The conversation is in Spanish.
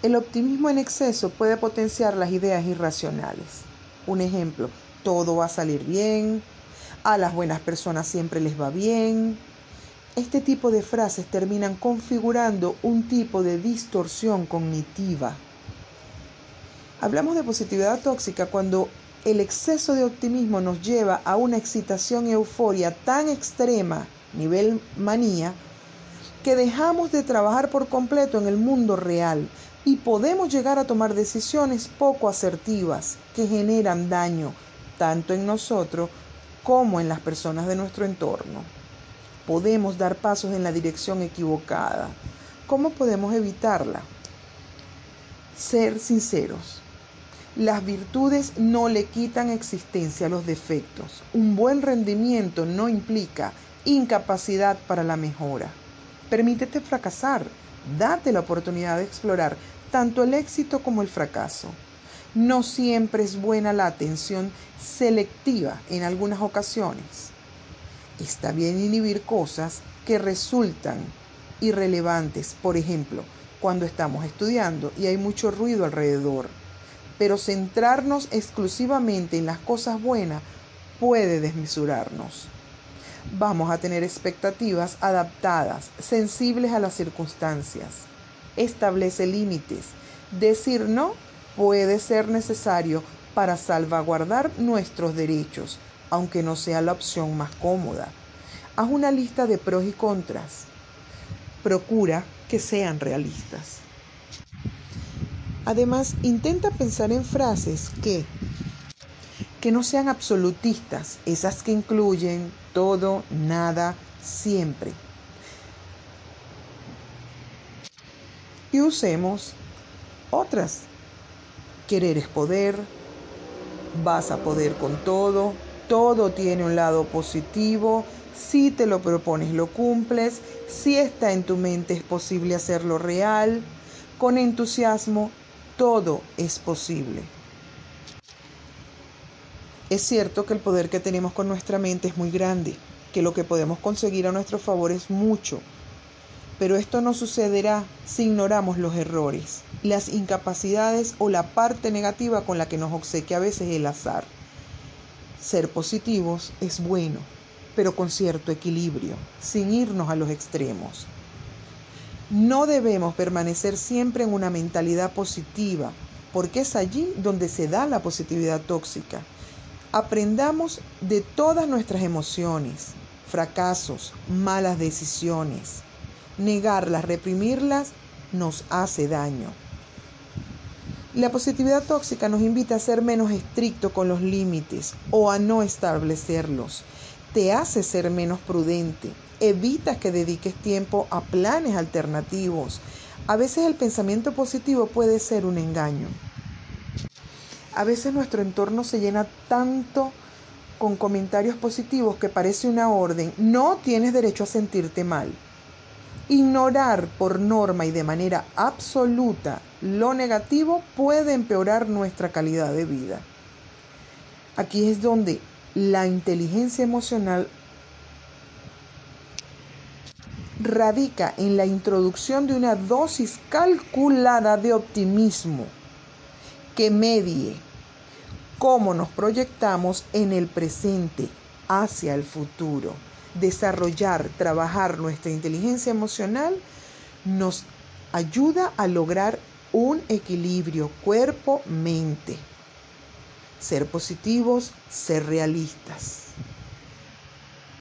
El optimismo en exceso puede potenciar las ideas irracionales. Un ejemplo, todo va a salir bien, a las buenas personas siempre les va bien. Este tipo de frases terminan configurando un tipo de distorsión cognitiva. Hablamos de positividad tóxica cuando el exceso de optimismo nos lleva a una excitación y euforia tan extrema, nivel manía, que dejamos de trabajar por completo en el mundo real y podemos llegar a tomar decisiones poco asertivas que generan daño tanto en nosotros como en las personas de nuestro entorno. Podemos dar pasos en la dirección equivocada. ¿Cómo podemos evitarla? Ser sinceros. Las virtudes no le quitan existencia a los defectos. Un buen rendimiento no implica incapacidad para la mejora. Permítete fracasar. Date la oportunidad de explorar tanto el éxito como el fracaso. No siempre es buena la atención selectiva en algunas ocasiones. Está bien inhibir cosas que resultan irrelevantes, por ejemplo, cuando estamos estudiando y hay mucho ruido alrededor. Pero centrarnos exclusivamente en las cosas buenas puede desmesurarnos. Vamos a tener expectativas adaptadas, sensibles a las circunstancias. Establece límites. Decir no puede ser necesario para salvaguardar nuestros derechos, aunque no sea la opción más cómoda. Haz una lista de pros y contras. Procura que sean realistas. Además, intenta pensar en frases que, que no sean absolutistas, esas que incluyen todo, nada, siempre. Y usemos otras. Querer es poder, vas a poder con todo, todo tiene un lado positivo, si te lo propones lo cumples, si está en tu mente es posible hacerlo real, con entusiasmo, todo es posible. Es cierto que el poder que tenemos con nuestra mente es muy grande, que lo que podemos conseguir a nuestro favor es mucho, pero esto no sucederá si ignoramos los errores, las incapacidades o la parte negativa con la que nos obsequia a veces el azar. Ser positivos es bueno, pero con cierto equilibrio, sin irnos a los extremos. No debemos permanecer siempre en una mentalidad positiva, porque es allí donde se da la positividad tóxica. Aprendamos de todas nuestras emociones, fracasos, malas decisiones. Negarlas, reprimirlas, nos hace daño. La positividad tóxica nos invita a ser menos estricto con los límites o a no establecerlos. Te hace ser menos prudente. Evitas que dediques tiempo a planes alternativos. A veces el pensamiento positivo puede ser un engaño. A veces nuestro entorno se llena tanto con comentarios positivos que parece una orden. No tienes derecho a sentirte mal. Ignorar por norma y de manera absoluta lo negativo puede empeorar nuestra calidad de vida. Aquí es donde la inteligencia emocional radica en la introducción de una dosis calculada de optimismo que medie cómo nos proyectamos en el presente hacia el futuro. Desarrollar, trabajar nuestra inteligencia emocional nos ayuda a lograr un equilibrio cuerpo-mente. Ser positivos, ser realistas.